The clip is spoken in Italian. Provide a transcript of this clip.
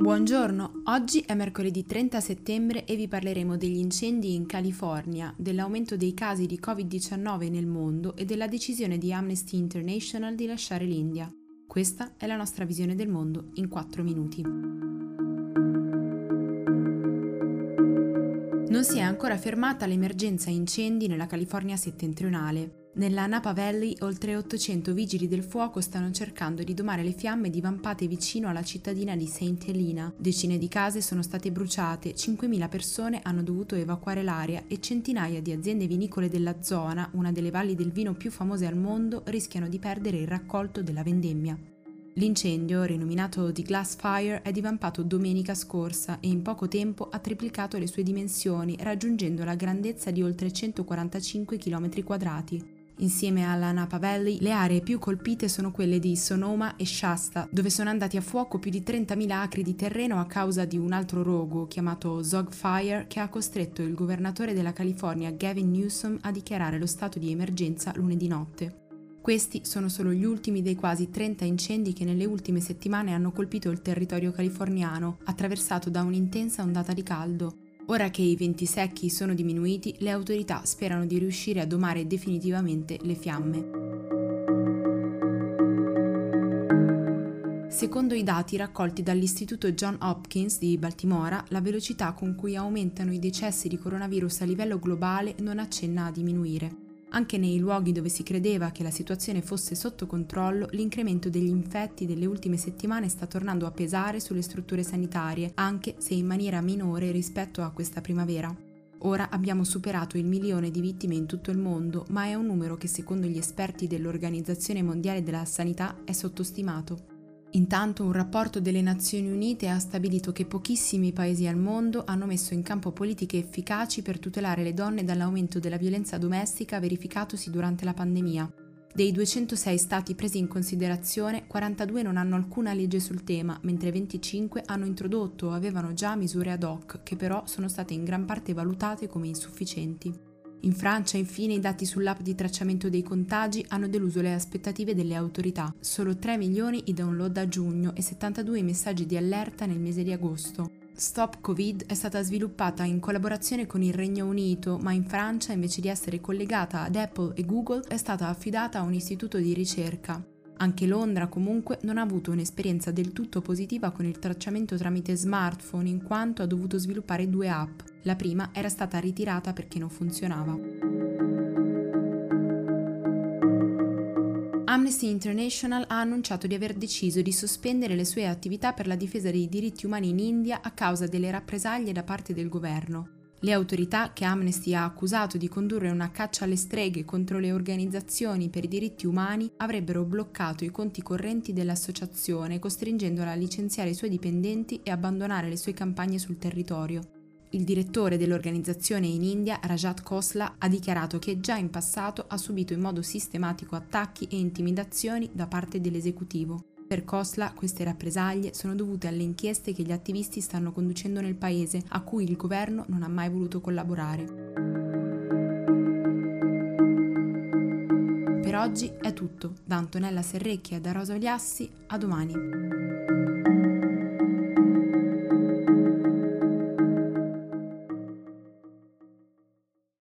Buongiorno, oggi è mercoledì 30 settembre e vi parleremo degli incendi in California, dell'aumento dei casi di Covid-19 nel mondo e della decisione di Amnesty International di lasciare l'India. Questa è la nostra visione del mondo in 4 minuti. Non si è ancora fermata l'emergenza incendi nella California settentrionale. Nella Napa Valley oltre 800 vigili del fuoco stanno cercando di domare le fiamme divampate vicino alla cittadina di St. Helena. Decine di case sono state bruciate, 5.000 persone hanno dovuto evacuare l'area e centinaia di aziende vinicole della zona, una delle valli del vino più famose al mondo, rischiano di perdere il raccolto della vendemmia. L'incendio, rinominato The Glass Fire, è divampato domenica scorsa e in poco tempo ha triplicato le sue dimensioni, raggiungendo la grandezza di oltre 145 km quadrati. Insieme alla Napa Valley, le aree più colpite sono quelle di Sonoma e Shasta, dove sono andati a fuoco più di 30.000 acri di terreno a causa di un altro rogo chiamato Zog Fire che ha costretto il governatore della California Gavin Newsom a dichiarare lo stato di emergenza lunedì notte. Questi sono solo gli ultimi dei quasi 30 incendi che nelle ultime settimane hanno colpito il territorio californiano, attraversato da un'intensa ondata di caldo. Ora che i venti secchi sono diminuiti, le autorità sperano di riuscire a domare definitivamente le fiamme. Secondo i dati raccolti dall'Istituto John Hopkins di Baltimora, la velocità con cui aumentano i decessi di coronavirus a livello globale non accenna a diminuire. Anche nei luoghi dove si credeva che la situazione fosse sotto controllo, l'incremento degli infetti delle ultime settimane sta tornando a pesare sulle strutture sanitarie, anche se in maniera minore rispetto a questa primavera. Ora abbiamo superato il milione di vittime in tutto il mondo, ma è un numero che secondo gli esperti dell'Organizzazione Mondiale della Sanità è sottostimato. Intanto un rapporto delle Nazioni Unite ha stabilito che pochissimi paesi al mondo hanno messo in campo politiche efficaci per tutelare le donne dall'aumento della violenza domestica verificatosi durante la pandemia. Dei 206 stati presi in considerazione, 42 non hanno alcuna legge sul tema, mentre 25 hanno introdotto o avevano già misure ad hoc, che però sono state in gran parte valutate come insufficienti. In Francia, infine, i dati sull'app di tracciamento dei contagi hanno deluso le aspettative delle autorità. Solo 3 milioni i download a giugno e 72 i messaggi di allerta nel mese di agosto. Stop Covid è stata sviluppata in collaborazione con il Regno Unito, ma in Francia, invece di essere collegata ad Apple e Google, è stata affidata a un istituto di ricerca. Anche Londra comunque non ha avuto un'esperienza del tutto positiva con il tracciamento tramite smartphone in quanto ha dovuto sviluppare due app. La prima era stata ritirata perché non funzionava. Amnesty International ha annunciato di aver deciso di sospendere le sue attività per la difesa dei diritti umani in India a causa delle rappresaglie da parte del governo. Le autorità che Amnesty ha accusato di condurre una caccia alle streghe contro le organizzazioni per i diritti umani avrebbero bloccato i conti correnti dell'associazione, costringendola a licenziare i suoi dipendenti e abbandonare le sue campagne sul territorio. Il direttore dell'organizzazione in India, Rajat Khosla, ha dichiarato che già in passato ha subito in modo sistematico attacchi e intimidazioni da parte dell'esecutivo. Per Kosla queste rappresaglie sono dovute alle inchieste che gli attivisti stanno conducendo nel paese, a cui il governo non ha mai voluto collaborare. Per oggi è tutto. Da Antonella Serrecchia e da Rosa Oliassi, a domani.